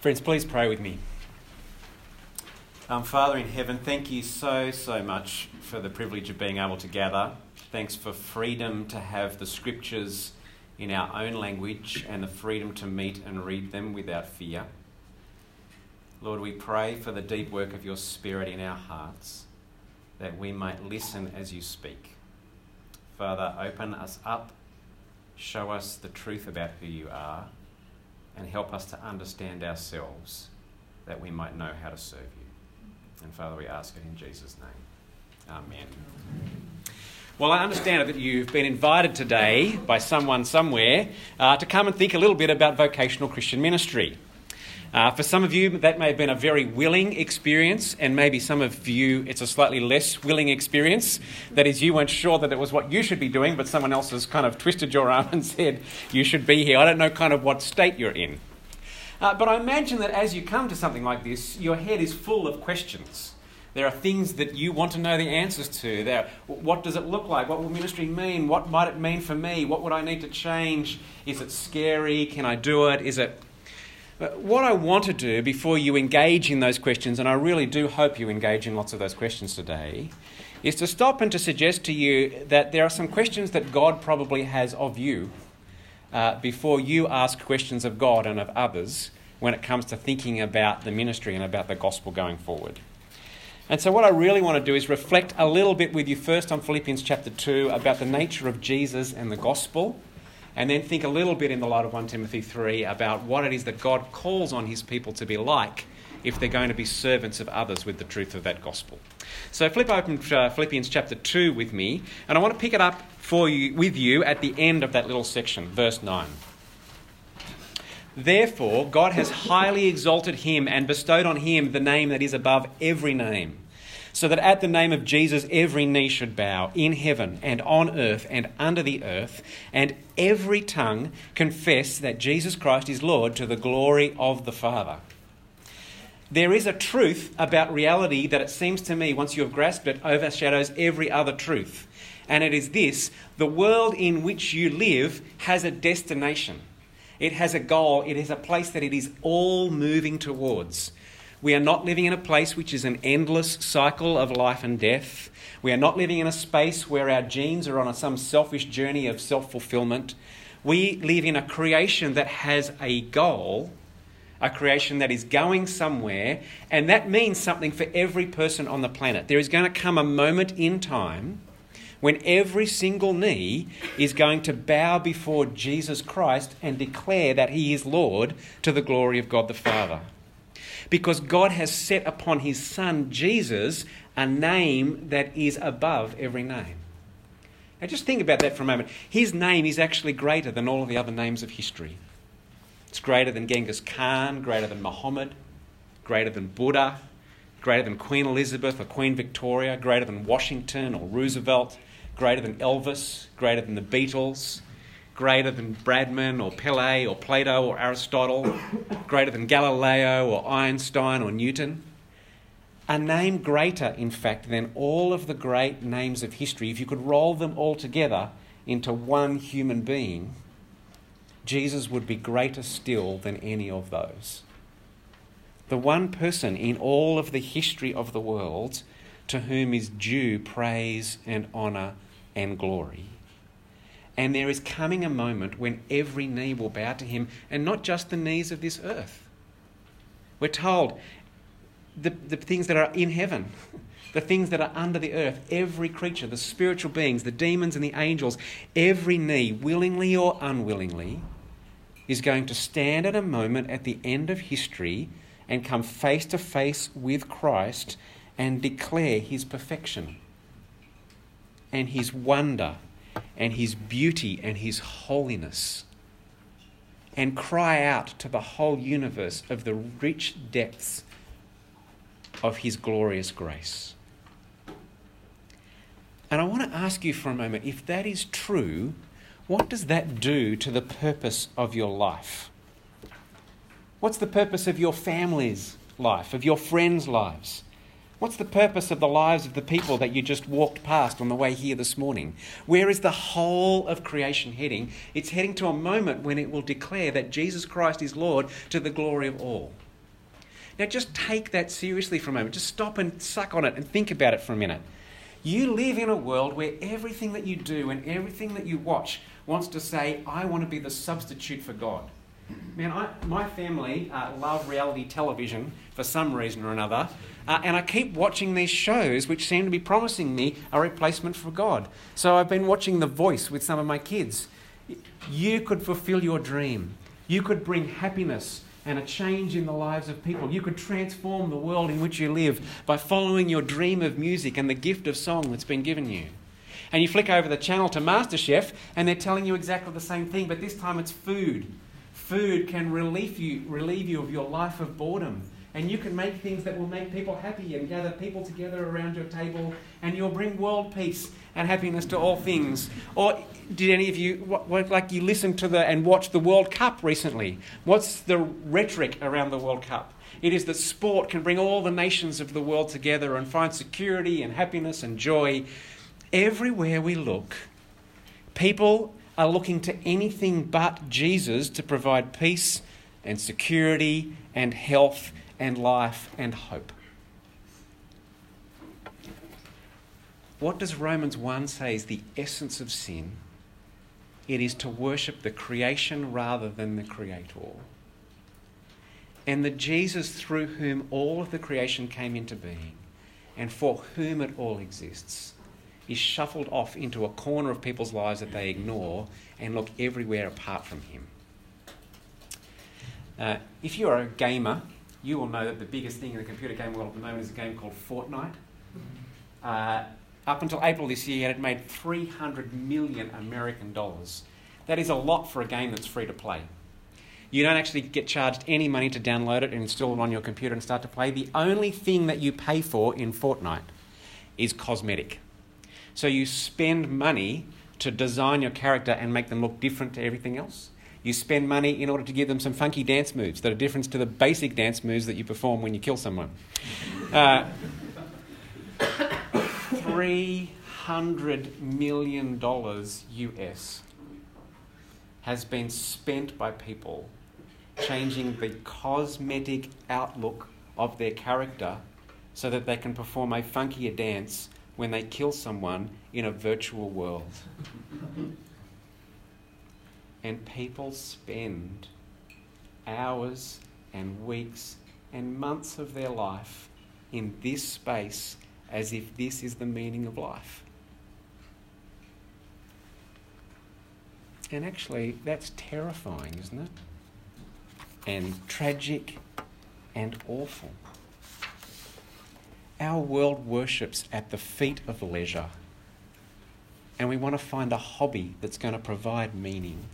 Friends, please pray with me. Um, Father in heaven, thank you so, so much for the privilege of being able to gather. Thanks for freedom to have the scriptures in our own language and the freedom to meet and read them without fear. Lord, we pray for the deep work of your Spirit in our hearts that we might listen as you speak. Father, open us up, show us the truth about who you are, and help us to understand ourselves that we might know how to serve you. And Father, we ask it in Jesus' name. Amen. Well, I understand that you've been invited today by someone somewhere uh, to come and think a little bit about vocational Christian ministry. Uh, for some of you, that may have been a very willing experience, and maybe some of you, it's a slightly less willing experience. That is, you weren't sure that it was what you should be doing, but someone else has kind of twisted your arm and said, You should be here. I don't know kind of what state you're in. Uh, but I imagine that as you come to something like this, your head is full of questions. There are things that you want to know the answers to. There, what does it look like? What will ministry mean? What might it mean for me? What would I need to change? Is it scary? Can I do it? Is it? But what I want to do before you engage in those questions, and I really do hope you engage in lots of those questions today, is to stop and to suggest to you that there are some questions that God probably has of you uh, before you ask questions of God and of others when it comes to thinking about the ministry and about the gospel going forward. And so, what I really want to do is reflect a little bit with you first on Philippians chapter 2 about the nature of Jesus and the gospel, and then think a little bit in the light of 1 Timothy 3 about what it is that God calls on his people to be like if they're going to be servants of others with the truth of that gospel. So, flip open uh, Philippians chapter 2 with me, and I want to pick it up for you, with you at the end of that little section, verse 9. Therefore, God has highly exalted him and bestowed on him the name that is above every name, so that at the name of Jesus every knee should bow in heaven and on earth and under the earth, and every tongue confess that Jesus Christ is Lord to the glory of the Father. There is a truth about reality that it seems to me, once you have grasped it, overshadows every other truth and it is this the world in which you live has a destination, it has a goal, it is a place that it is all moving towards. We are not living in a place which is an endless cycle of life and death. We are not living in a space where our genes are on some selfish journey of self fulfillment. We live in a creation that has a goal, a creation that is going somewhere, and that means something for every person on the planet. There is going to come a moment in time when every single knee is going to bow before Jesus Christ and declare that he is Lord to the glory of God the Father. Because God has set upon his Son Jesus a name that is above every name. Now, just think about that for a moment. His name is actually greater than all of the other names of history. It's greater than Genghis Khan, greater than Muhammad, greater than Buddha, greater than Queen Elizabeth or Queen Victoria, greater than Washington or Roosevelt, greater than Elvis, greater than the Beatles, greater than Bradman or Pele or Plato or Aristotle, greater than Galileo or Einstein or Newton. A name greater, in fact, than all of the great names of history, if you could roll them all together into one human being, Jesus would be greater still than any of those. The one person in all of the history of the world to whom is due praise and honour and glory. And there is coming a moment when every knee will bow to him, and not just the knees of this earth. We're told the, the things that are in heaven, the things that are under the earth, every creature, the spiritual beings, the demons and the angels, every knee, willingly or unwillingly, is going to stand at a moment at the end of history and come face to face with Christ and declare his perfection and his wonder and his beauty and his holiness and cry out to the whole universe of the rich depths of his glorious grace. And I want to ask you for a moment if that is true, what does that do to the purpose of your life? What's the purpose of your family's life, of your friends' lives? What's the purpose of the lives of the people that you just walked past on the way here this morning? Where is the whole of creation heading? It's heading to a moment when it will declare that Jesus Christ is Lord to the glory of all. Now, just take that seriously for a moment. Just stop and suck on it and think about it for a minute. You live in a world where everything that you do and everything that you watch wants to say, I want to be the substitute for God. Man, I, my family uh, love reality television for some reason or another, uh, and I keep watching these shows which seem to be promising me a replacement for God. So I've been watching The Voice with some of my kids. You could fulfill your dream, you could bring happiness and a change in the lives of people. You could transform the world in which you live by following your dream of music and the gift of song that's been given you. And you flick over the channel to MasterChef, and they're telling you exactly the same thing, but this time it's food. Food can relieve you, relieve you of your life of boredom. And you can make things that will make people happy and gather people together around your table, and you'll bring world peace and happiness to all things. Or did any of you, like you listened to the and watched the World Cup recently? What's the rhetoric around the World Cup? It is that sport can bring all the nations of the world together and find security and happiness and joy. Everywhere we look, people are looking to anything but Jesus to provide peace and security and health and life and hope. What does Romans 1 say is the essence of sin? It is to worship the creation rather than the creator. And the Jesus through whom all of the creation came into being and for whom it all exists is shuffled off into a corner of people's lives that they ignore and look everywhere apart from him. Uh, if you are a gamer, you will know that the biggest thing in the computer game world at the moment is a game called Fortnite. Uh, up until April this year, it had made 300 million American dollars. That is a lot for a game that's free to play. You don't actually get charged any money to download it and install it on your computer and start to play. The only thing that you pay for in Fortnite is cosmetic. So you spend money to design your character and make them look different to everything else. You spend money in order to give them some funky dance moves that are different to the basic dance moves that you perform when you kill someone. Uh, $300 million US has been spent by people changing the cosmetic outlook of their character so that they can perform a funkier dance when they kill someone in a virtual world. and people spend hours and weeks and months of their life in this space as if this is the meaning of life. And actually, that's terrifying, isn't it? And tragic and awful. Our world worships at the feet of leisure, and we want to find a hobby that's going to provide meaning.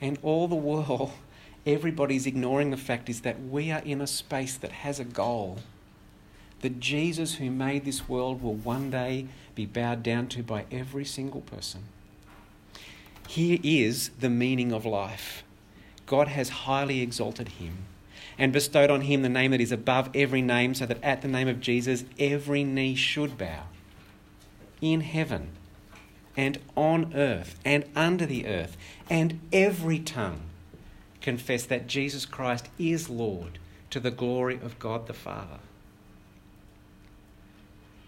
And all the while, everybody's ignoring the fact is that we are in a space that has a goal that Jesus, who made this world, will one day be bowed down to by every single person. Here is the meaning of life God has highly exalted him and bestowed on him the name that is above every name, so that at the name of Jesus every knee should bow in heaven and on earth and under the earth, and every tongue confess that Jesus Christ is Lord to the glory of God the Father.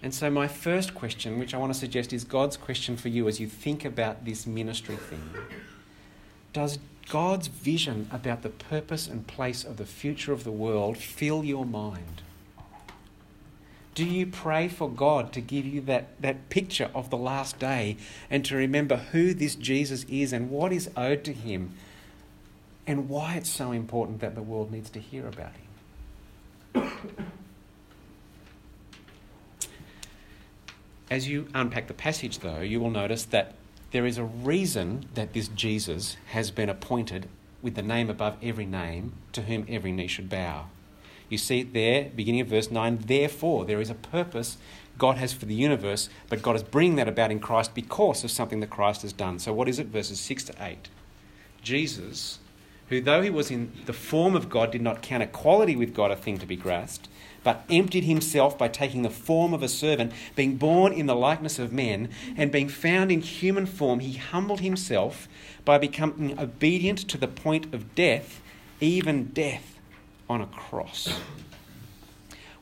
And so, my first question, which I want to suggest, is God's question for you as you think about this ministry thing. Does God's vision about the purpose and place of the future of the world fill your mind? Do you pray for God to give you that, that picture of the last day and to remember who this Jesus is and what is owed to him and why it's so important that the world needs to hear about him? As you unpack the passage, though, you will notice that there is a reason that this Jesus has been appointed with the name above every name to whom every knee should bow. You see it there, beginning of verse 9. Therefore, there is a purpose God has for the universe, but God is bringing that about in Christ because of something that Christ has done. So, what is it? Verses 6 to 8. Jesus, who though he was in the form of God, did not count equality with God a thing to be grasped but emptied himself by taking the form of a servant, being born in the likeness of men, and being found in human form, he humbled himself by becoming obedient to the point of death, even death on a cross.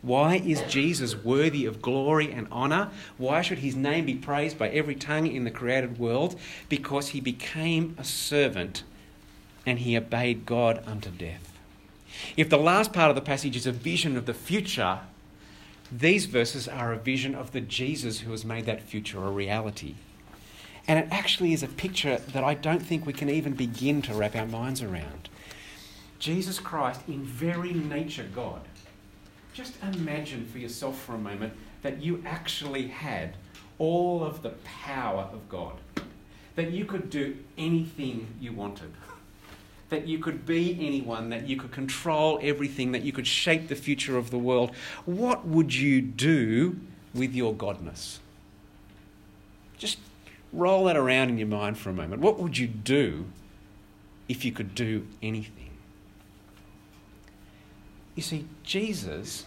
Why is Jesus worthy of glory and honour? Why should his name be praised by every tongue in the created world? Because he became a servant and he obeyed God unto death. If the last part of the passage is a vision of the future, these verses are a vision of the Jesus who has made that future a reality. And it actually is a picture that I don't think we can even begin to wrap our minds around. Jesus Christ, in very nature God, just imagine for yourself for a moment that you actually had all of the power of God, that you could do anything you wanted, that you could be anyone, that you could control everything, that you could shape the future of the world. What would you do with your godness? Just roll that around in your mind for a moment. What would you do if you could do anything? You see, Jesus,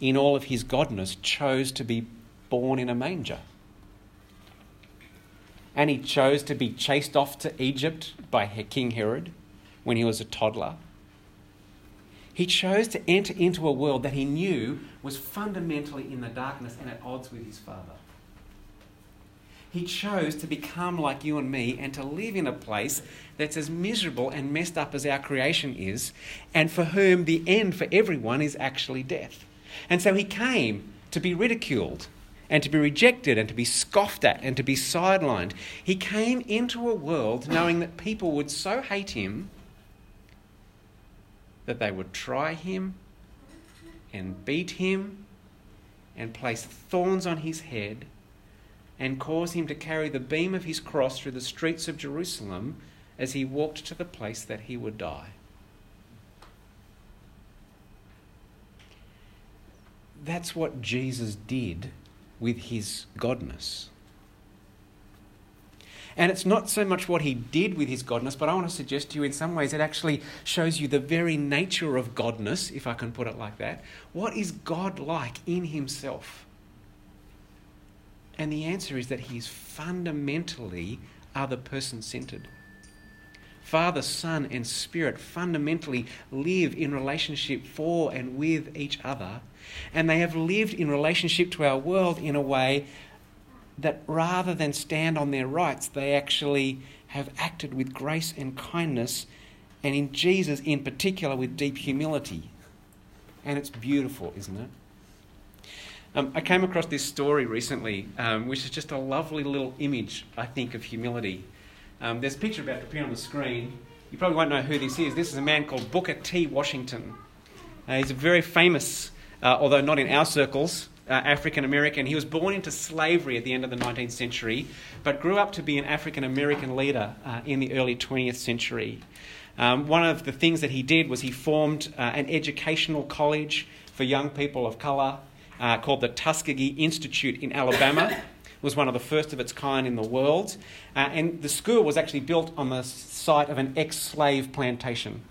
in all of his godness, chose to be born in a manger. And he chose to be chased off to Egypt by King Herod when he was a toddler. He chose to enter into a world that he knew was fundamentally in the darkness and at odds with his Father. He chose to become like you and me and to live in a place that's as miserable and messed up as our creation is, and for whom the end for everyone is actually death. And so he came to be ridiculed and to be rejected and to be scoffed at and to be sidelined. He came into a world knowing that people would so hate him that they would try him and beat him and place thorns on his head and cause him to carry the beam of his cross through the streets of Jerusalem as he walked to the place that he would die. That's what Jesus did with his godness. And it's not so much what he did with his godness, but I want to suggest to you in some ways it actually shows you the very nature of godness, if I can put it like that. What is God like in himself? And the answer is that he's fundamentally other person centered. Father, Son, and Spirit fundamentally live in relationship for and with each other. And they have lived in relationship to our world in a way that rather than stand on their rights, they actually have acted with grace and kindness, and in Jesus in particular with deep humility. And it's beautiful, isn't it? Um, I came across this story recently, um, which is just a lovely little image, I think, of humility. Um, there's a picture about to appear on the screen. You probably won't know who this is. This is a man called Booker T. Washington. Uh, he's a very famous, uh, although not in our circles, uh, African American. He was born into slavery at the end of the 19th century, but grew up to be an African American leader uh, in the early 20th century. Um, one of the things that he did was he formed uh, an educational college for young people of colour uh, called the Tuskegee Institute in Alabama. it was one of the first of its kind in the world. Uh, and the school was actually built on the site of an ex slave plantation.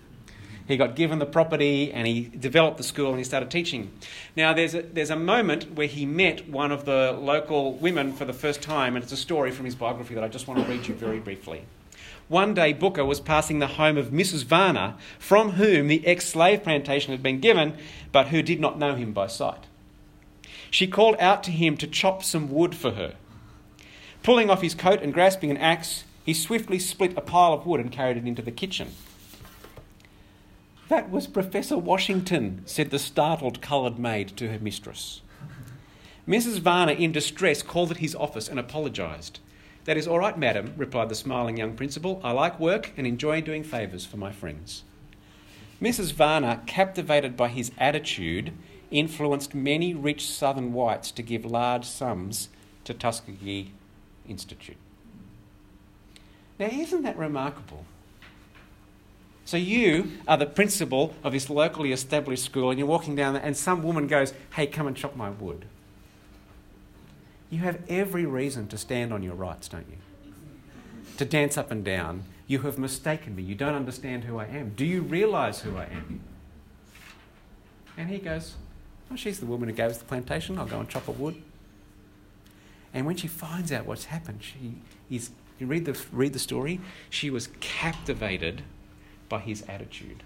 He got given the property and he developed the school and he started teaching. Now, there's a, there's a moment where he met one of the local women for the first time, and it's a story from his biography that I just want to read you very briefly. One day, Booker was passing the home of Mrs. Varner, from whom the ex slave plantation had been given, but who did not know him by sight she called out to him to chop some wood for her. Pulling off his coat and grasping an axe, he swiftly split a pile of wood and carried it into the kitchen. That was Professor Washington, said the startled coloured maid to her mistress. Mrs. Varner, in distress, called at his office and apologised. That is all right, madam, replied the smiling young principal. I like work and enjoy doing favours for my friends. Mrs. Varner, captivated by his attitude, influenced many rich southern whites to give large sums to Tuskegee Institute. Now, isn't that remarkable? So, you are the principal of this locally established school, and you're walking down there, and some woman goes, Hey, come and chop my wood. You have every reason to stand on your rights, don't you? To dance up and down. You have mistaken me. You don't understand who I am. Do you realize who I am? And he goes, Oh, she's the woman who gave us the plantation. I'll go and chop a wood. And when she finds out what's happened, she is, you read the, read the story, she was captivated by his attitude.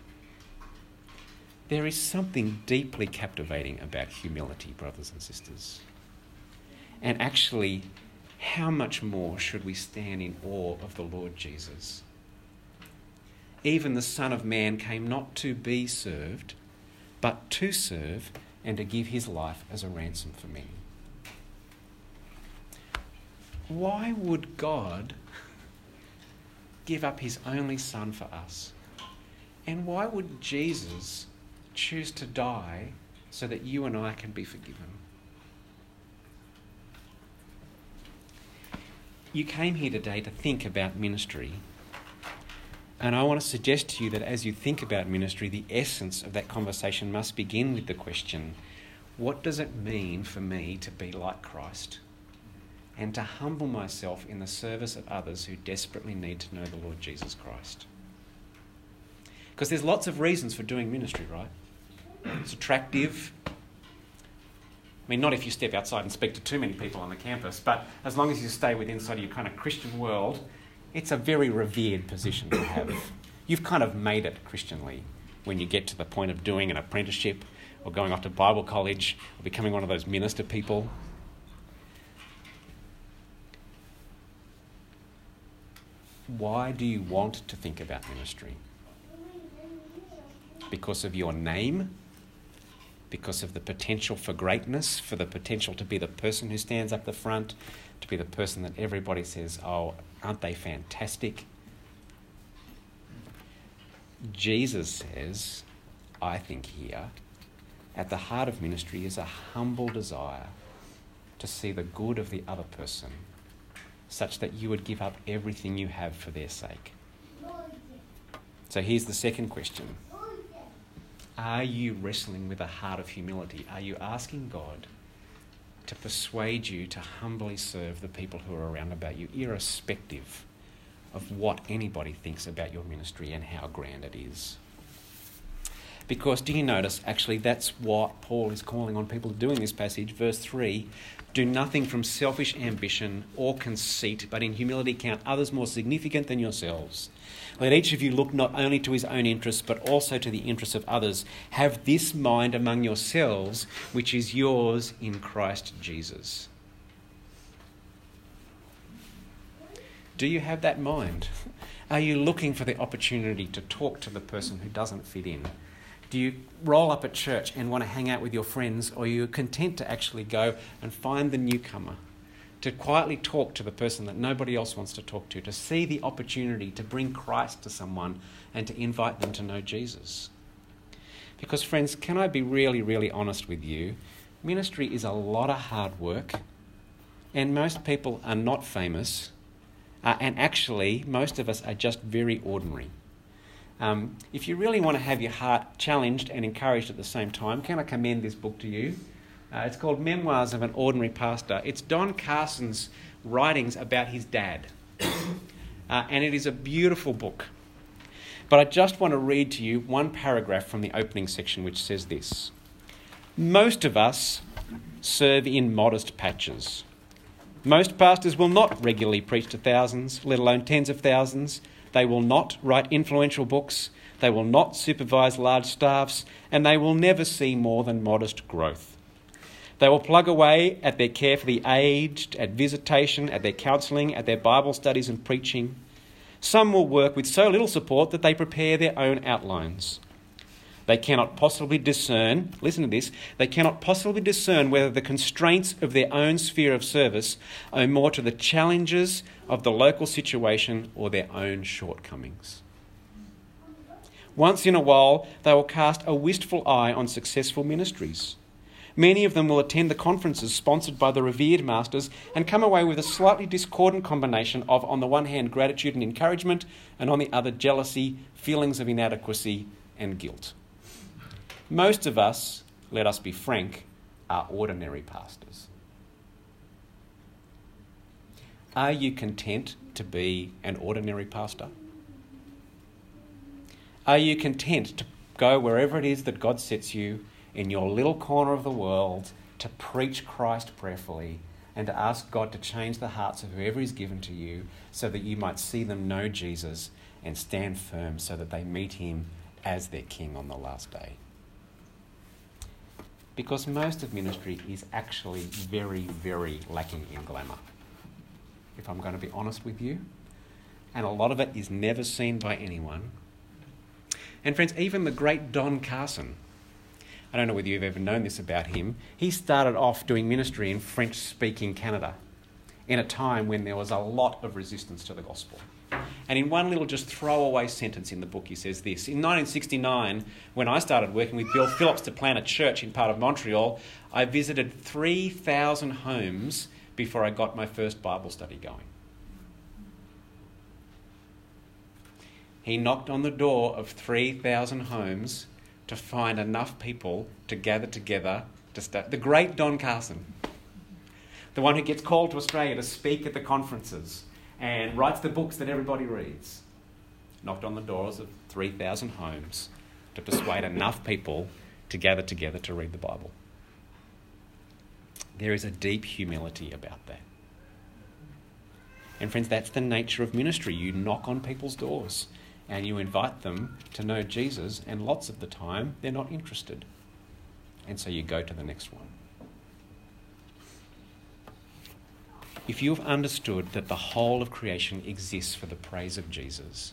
There is something deeply captivating about humility, brothers and sisters. And actually, how much more should we stand in awe of the Lord Jesus? Even the Son of Man came not to be served, but to serve and to give his life as a ransom for many. Why would God give up his only Son for us? And why would Jesus choose to die so that you and I can be forgiven? You came here today to think about ministry. And I want to suggest to you that as you think about ministry, the essence of that conversation must begin with the question what does it mean for me to be like Christ? and to humble myself in the service of others who desperately need to know the Lord Jesus Christ. Because there's lots of reasons for doing ministry, right? It's attractive. I mean, not if you step outside and speak to too many people on the campus, but as long as you stay within inside your kind of Christian world, it's a very revered position to have. You've kind of made it Christianly when you get to the point of doing an apprenticeship or going off to Bible college or becoming one of those minister people. why do you want to think about ministry? Because of your name? Because of the potential for greatness, for the potential to be the person who stands up the front, to be the person that everybody says, oh, aren't they fantastic? Jesus says, I think here, at the heart of ministry is a humble desire to see the good of the other person such that you would give up everything you have for their sake? So here's the second question Are you wrestling with a heart of humility? Are you asking God to persuade you to humbly serve the people who are around about you, irrespective of what anybody thinks about your ministry and how grand it is? Because do you notice, actually, that's what Paul is calling on people to do in this passage. Verse 3 do nothing from selfish ambition or conceit, but in humility count others more significant than yourselves. Let each of you look not only to his own interests, but also to the interests of others. Have this mind among yourselves, which is yours in Christ Jesus. Do you have that mind? Are you looking for the opportunity to talk to the person who doesn't fit in? Do you roll up at church and want to hang out with your friends, or are you content to actually go and find the newcomer? To quietly talk to the person that nobody else wants to talk to, to see the opportunity to bring Christ to someone and to invite them to know Jesus. Because, friends, can I be really, really honest with you? Ministry is a lot of hard work, and most people are not famous, uh, and actually, most of us are just very ordinary. Um, if you really want to have your heart challenged and encouraged at the same time, can I commend this book to you? Uh, it's called Memoirs of an Ordinary Pastor. It's Don Carson's writings about his dad. uh, and it is a beautiful book. But I just want to read to you one paragraph from the opening section which says this Most of us serve in modest patches. Most pastors will not regularly preach to thousands, let alone tens of thousands. They will not write influential books, they will not supervise large staffs, and they will never see more than modest growth. They will plug away at their care for the aged, at visitation, at their counselling, at their Bible studies and preaching. Some will work with so little support that they prepare their own outlines. They cannot possibly discern, listen to this, they cannot possibly discern whether the constraints of their own sphere of service owe more to the challenges of the local situation or their own shortcomings. Once in a while, they will cast a wistful eye on successful ministries. Many of them will attend the conferences sponsored by the revered masters and come away with a slightly discordant combination of, on the one hand, gratitude and encouragement, and on the other, jealousy, feelings of inadequacy, and guilt. Most of us, let us be frank, are ordinary pastors. Are you content to be an ordinary pastor? Are you content to go wherever it is that God sets you in your little corner of the world to preach Christ prayerfully and to ask God to change the hearts of whoever is given to you so that you might see them know Jesus and stand firm so that they meet him as their king on the last day? Because most of ministry is actually very, very lacking in glamour. If I'm going to be honest with you. And a lot of it is never seen by anyone. And friends, even the great Don Carson, I don't know whether you've ever known this about him, he started off doing ministry in French speaking Canada in a time when there was a lot of resistance to the gospel. And in one little just throwaway sentence in the book, he says this In 1969, when I started working with Bill Phillips to plan a church in part of Montreal, I visited 3,000 homes before I got my first Bible study going. He knocked on the door of 3,000 homes to find enough people to gather together to start. The great Don Carson, the one who gets called to Australia to speak at the conferences and writes the books that everybody reads, knocked on the doors of 3,000 homes to persuade enough people to gather together to read the Bible. There is a deep humility about that. And, friends, that's the nature of ministry. You knock on people's doors and you invite them to know Jesus, and lots of the time they're not interested. And so you go to the next one. If you have understood that the whole of creation exists for the praise of Jesus,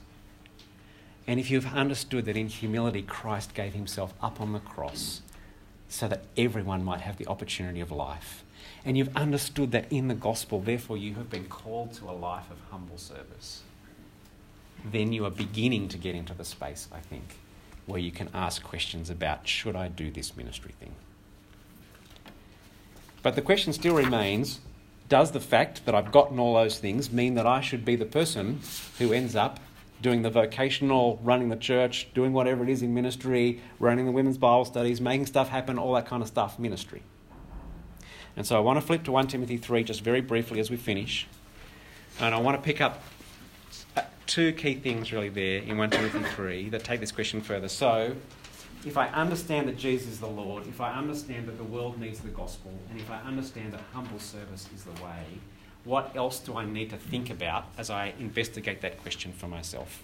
and if you've understood that in humility Christ gave himself up on the cross so that everyone might have the opportunity of life, and you've understood that in the gospel, therefore, you have been called to a life of humble service, then you are beginning to get into the space, I think, where you can ask questions about should I do this ministry thing? But the question still remains does the fact that I've gotten all those things mean that I should be the person who ends up doing the vocational, running the church, doing whatever it is in ministry, running the women's Bible studies, making stuff happen, all that kind of stuff, ministry? And so I want to flip to 1 Timothy 3 just very briefly as we finish. And I want to pick up uh, two key things really there in 1 Timothy 3 that take this question further. So, if I understand that Jesus is the Lord, if I understand that the world needs the gospel, and if I understand that humble service is the way, what else do I need to think about as I investigate that question for myself?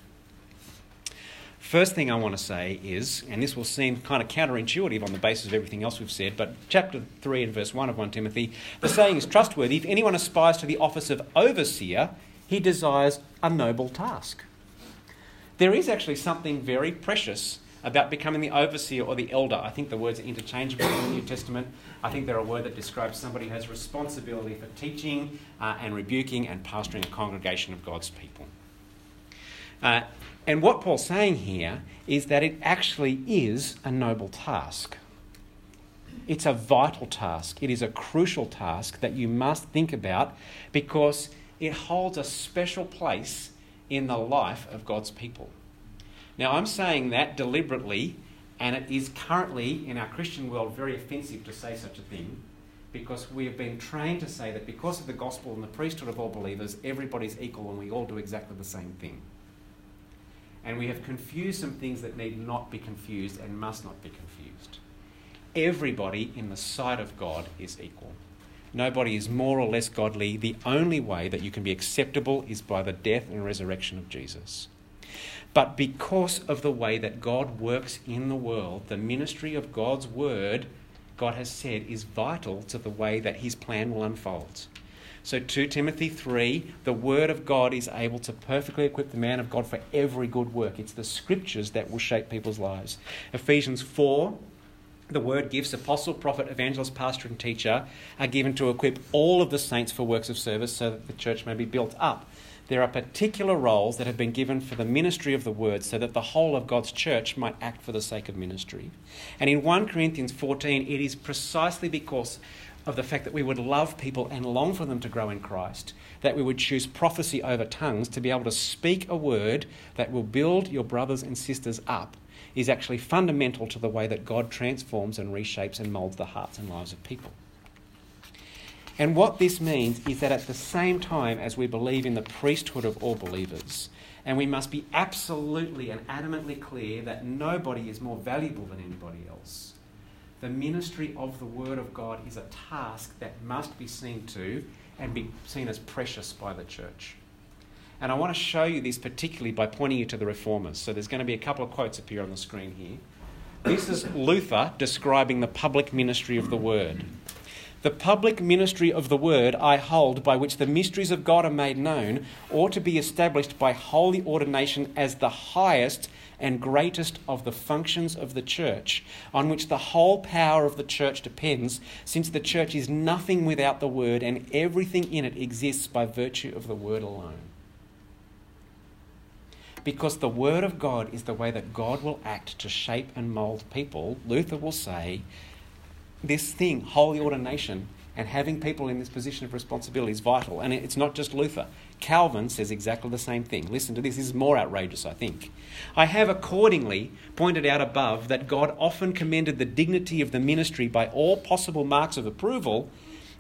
First thing I want to say is, and this will seem kind of counterintuitive on the basis of everything else we've said, but chapter 3 and verse 1 of 1 Timothy, the saying is trustworthy. If anyone aspires to the office of overseer, he desires a noble task. There is actually something very precious about becoming the overseer or the elder. I think the words are interchangeable in the New Testament. I think they're a word that describes somebody who has responsibility for teaching uh, and rebuking and pastoring a congregation of God's people. Uh, and what Paul's saying here is that it actually is a noble task. It's a vital task. It is a crucial task that you must think about because it holds a special place in the life of God's people. Now, I'm saying that deliberately, and it is currently in our Christian world very offensive to say such a thing because we have been trained to say that because of the gospel and the priesthood of all believers, everybody's equal and we all do exactly the same thing. And we have confused some things that need not be confused and must not be confused. Everybody in the sight of God is equal. Nobody is more or less godly. The only way that you can be acceptable is by the death and resurrection of Jesus. But because of the way that God works in the world, the ministry of God's word, God has said, is vital to the way that his plan will unfold. So, 2 Timothy 3, the Word of God is able to perfectly equip the man of God for every good work. It's the Scriptures that will shape people's lives. Ephesians 4, the Word gifts, apostle, prophet, evangelist, pastor, and teacher, are given to equip all of the saints for works of service so that the church may be built up. There are particular roles that have been given for the ministry of the Word so that the whole of God's church might act for the sake of ministry. And in 1 Corinthians 14, it is precisely because of the fact that we would love people and long for them to grow in Christ, that we would choose prophecy over tongues to be able to speak a word that will build your brothers and sisters up, is actually fundamental to the way that God transforms and reshapes and molds the hearts and lives of people. And what this means is that at the same time as we believe in the priesthood of all believers, and we must be absolutely and adamantly clear that nobody is more valuable than anybody else the ministry of the Word of God is a task that must be seen to and be seen as precious by the church. And I want to show you this particularly by pointing you to the reformers. So there's going to be a couple of quotes appear on the screen here. This is Luther describing the public ministry of the Word. The public ministry of the Word I hold, by which the mysteries of God are made known, ought to be established by holy ordination as the highest and greatest of the functions of the Church, on which the whole power of the Church depends, since the Church is nothing without the Word and everything in it exists by virtue of the Word alone. Because the Word of God is the way that God will act to shape and mould people, Luther will say, this thing, holy ordination, and having people in this position of responsibility is vital. And it's not just Luther. Calvin says exactly the same thing. Listen to this, this is more outrageous, I think. I have accordingly pointed out above that God often commended the dignity of the ministry by all possible marks of approval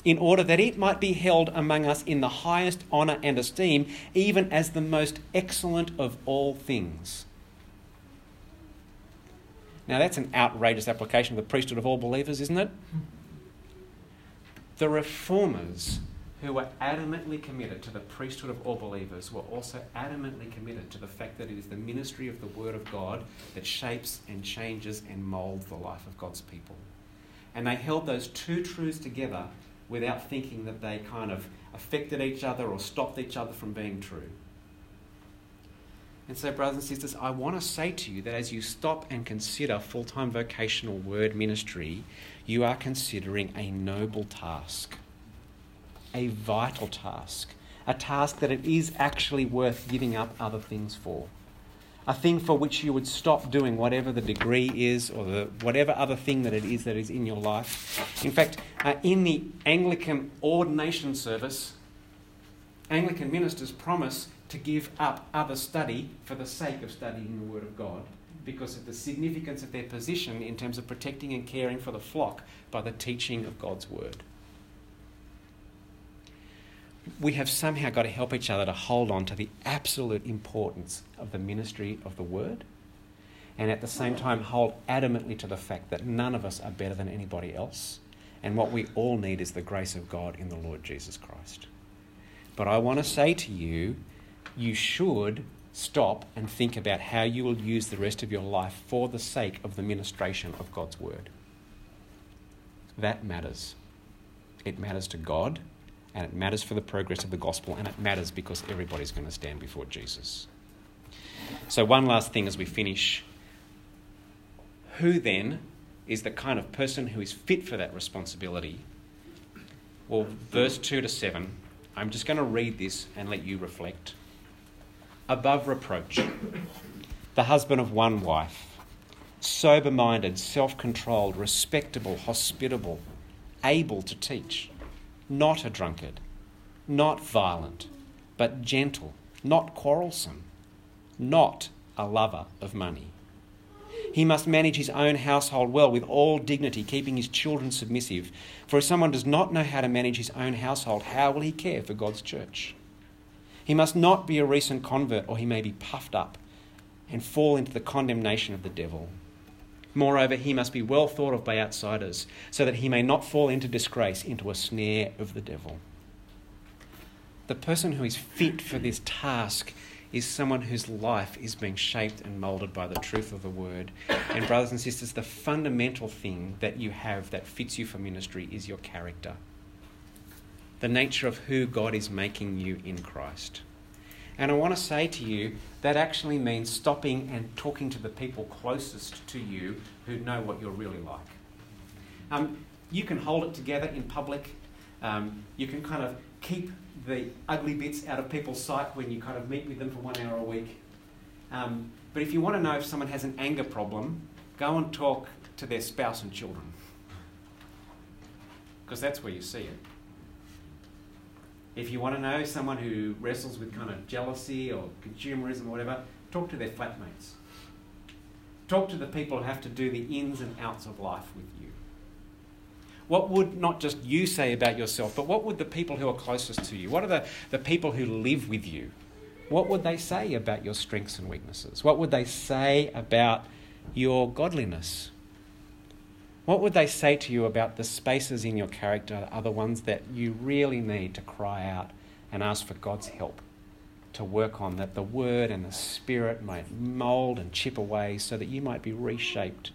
in order that it might be held among us in the highest honour and esteem, even as the most excellent of all things. Now, that's an outrageous application of the priesthood of all believers, isn't it? The reformers who were adamantly committed to the priesthood of all believers were also adamantly committed to the fact that it is the ministry of the Word of God that shapes and changes and moulds the life of God's people. And they held those two truths together without thinking that they kind of affected each other or stopped each other from being true. And so, brothers and sisters, I want to say to you that as you stop and consider full time vocational word ministry, you are considering a noble task, a vital task, a task that it is actually worth giving up other things for. A thing for which you would stop doing whatever the degree is or the, whatever other thing that it is that is in your life. In fact, uh, in the Anglican ordination service, Anglican ministers promise to give up other study for the sake of studying the Word of God because of the significance of their position in terms of protecting and caring for the flock by the teaching of God's Word. We have somehow got to help each other to hold on to the absolute importance of the ministry of the Word and at the same time hold adamantly to the fact that none of us are better than anybody else and what we all need is the grace of God in the Lord Jesus Christ. But I want to say to you you should stop and think about how you will use the rest of your life for the sake of the ministration of God's Word. That matters. It matters to God, and it matters for the progress of the gospel, and it matters because everybody's going to stand before Jesus. So, one last thing as we finish. Who then is the kind of person who is fit for that responsibility? Well, verse 2 to 7, I'm just going to read this and let you reflect above reproach, the husband of one wife, sober minded, self controlled, respectable, hospitable, able to teach, not a drunkard, not violent, but gentle, not quarrelsome, not a lover of money. He must manage his own household well with all dignity, keeping his children submissive. For if someone does not know how to manage his own household, how will he care for God's church? He must not be a recent convert, or he may be puffed up and fall into the condemnation of the devil. Moreover, he must be well thought of by outsiders, so that he may not fall into disgrace, into a snare of the devil. The person who is fit for this task is someone whose life is being shaped and moulded by the truth of the word. And, brothers and sisters, the fundamental thing that you have that fits you for ministry is your character the nature of who God is making you in Christ. And I want to say to you that actually means stopping and talking to the people closest to you who know what you're really like. Um, you can hold it together in public. Um, you can kind of keep the ugly bits out of people's sight when you kind of meet with them for one hour a week. Um, but if you want to know if someone has an anger problem, go and talk to their spouse and children. Because that's where you see it. If you want to know someone who wrestles with kind of jealousy or consumerism or whatever, talk to their flatmates. Talk to the people who have to do the ins and outs of life with you. What would not just you say about yourself, but what would the people who are closest to you, what are the, the people who live with you, what would they say about your strengths and weaknesses? What would they say about your godliness? What would they say to you about the spaces in your character are the ones that you really need to cry out and ask for God's help to work on, that the Word and the Spirit might mould and chip away so that you might be reshaped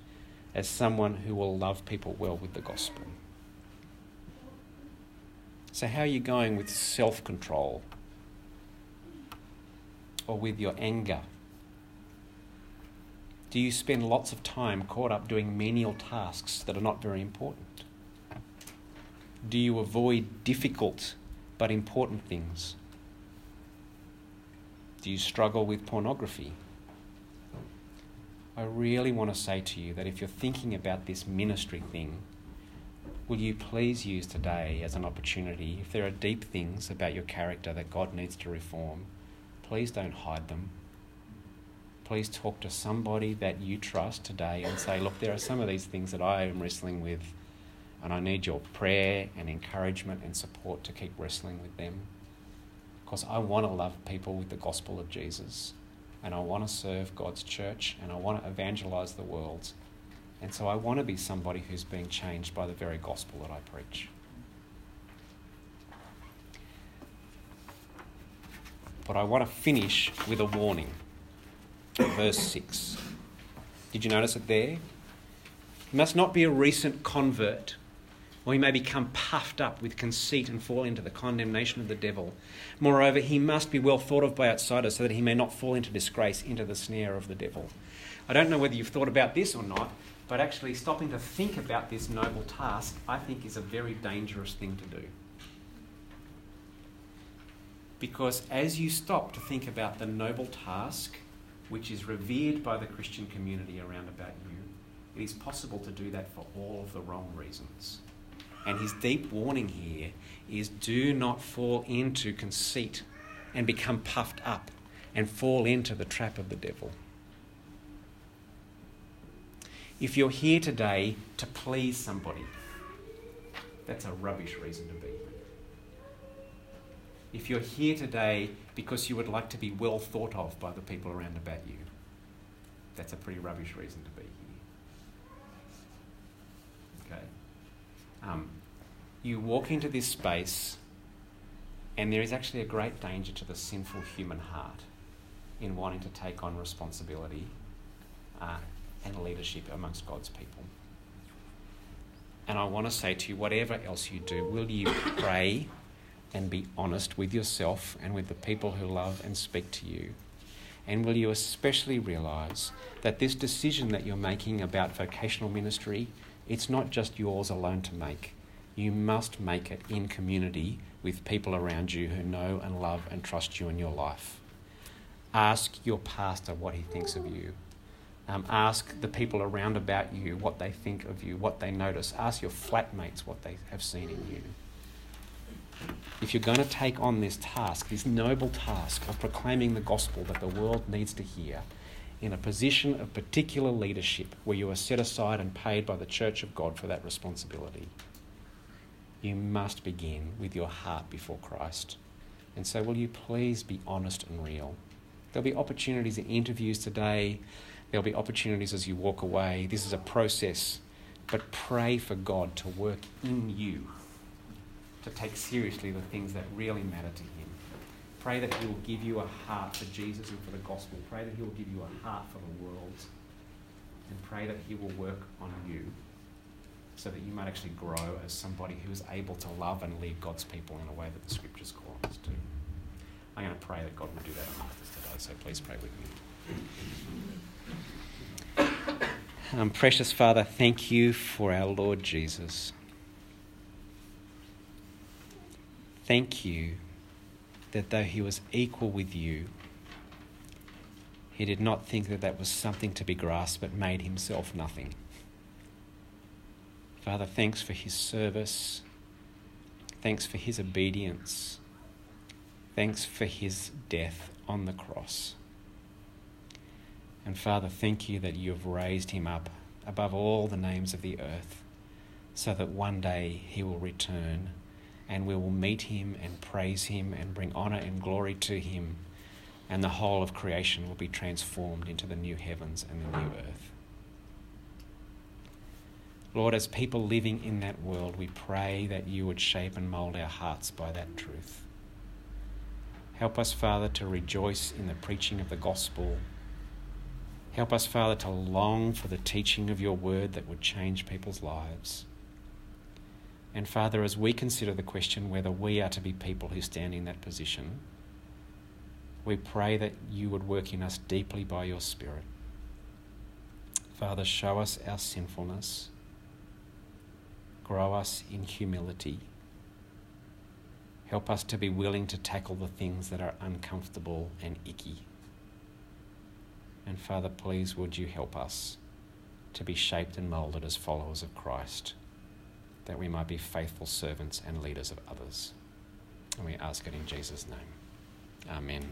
as someone who will love people well with the gospel. So, how are you going with self control? Or with your anger? Do you spend lots of time caught up doing menial tasks that are not very important? Do you avoid difficult but important things? Do you struggle with pornography? I really want to say to you that if you're thinking about this ministry thing, will you please use today as an opportunity? If there are deep things about your character that God needs to reform, please don't hide them. Please talk to somebody that you trust today and say, Look, there are some of these things that I am wrestling with, and I need your prayer and encouragement and support to keep wrestling with them because I want to love people with the gospel of Jesus and I want to serve God's church and I want to evangelize the world. And so I want to be somebody who's being changed by the very gospel that I preach. But I want to finish with a warning. Verse 6. Did you notice it there? You must not be a recent convert or he may become puffed up with conceit and fall into the condemnation of the devil. Moreover, he must be well thought of by outsiders so that he may not fall into disgrace, into the snare of the devil. I don't know whether you've thought about this or not, but actually stopping to think about this noble task, I think, is a very dangerous thing to do. Because as you stop to think about the noble task, which is revered by the Christian community around about you, it is possible to do that for all of the wrong reasons. And his deep warning here is do not fall into conceit and become puffed up and fall into the trap of the devil. If you're here today to please somebody, that's a rubbish reason to be. If you're here today because you would like to be well thought of by the people around about you, that's a pretty rubbish reason to be here. Okay? Um, you walk into this space, and there is actually a great danger to the sinful human heart in wanting to take on responsibility uh, and leadership amongst God's people. And I want to say to you, whatever else you do, will you pray and be honest with yourself and with the people who love and speak to you? And will you especially realize that this decision that you're making about vocational ministry, it's not just yours alone to make you must make it in community with people around you who know and love and trust you in your life. Ask your pastor what he thinks of you. Um, ask the people around about you what they think of you, what they notice. Ask your flatmates what they have seen in you. If you're going to take on this task, this noble task of proclaiming the gospel that the world needs to hear, in a position of particular leadership where you are set aside and paid by the Church of God for that responsibility, you must begin with your heart before Christ. And so, will you please be honest and real? There'll be opportunities in interviews today, there'll be opportunities as you walk away. This is a process, but pray for God to work in you to take seriously the things that really matter to Him. Pray that He will give you a heart for Jesus and for the gospel. Pray that He will give you a heart for the world. And pray that He will work on you so that you might actually grow as somebody who is able to love and lead God's people in a way that the scriptures call us to. I'm going to pray that God will do that amongst us today, so please pray with me. Um, precious Father, thank you for our Lord Jesus. Thank you that though he was equal with you, he did not think that that was something to be grasped, but made himself nothing. Father, thanks for his service. Thanks for his obedience. Thanks for his death on the cross. And Father, thank you that you have raised him up above all the names of the earth, so that one day he will return and we will meet him and praise him and bring honour and glory to him, and the whole of creation will be transformed into the new heavens and the new earth. Lord, as people living in that world, we pray that you would shape and mould our hearts by that truth. Help us, Father, to rejoice in the preaching of the gospel. Help us, Father, to long for the teaching of your word that would change people's lives. And Father, as we consider the question whether we are to be people who stand in that position, we pray that you would work in us deeply by your Spirit. Father, show us our sinfulness, grow us in humility. Help us to be willing to tackle the things that are uncomfortable and icky. And Father, please would you help us to be shaped and moulded as followers of Christ, that we might be faithful servants and leaders of others. And we ask it in Jesus' name. Amen.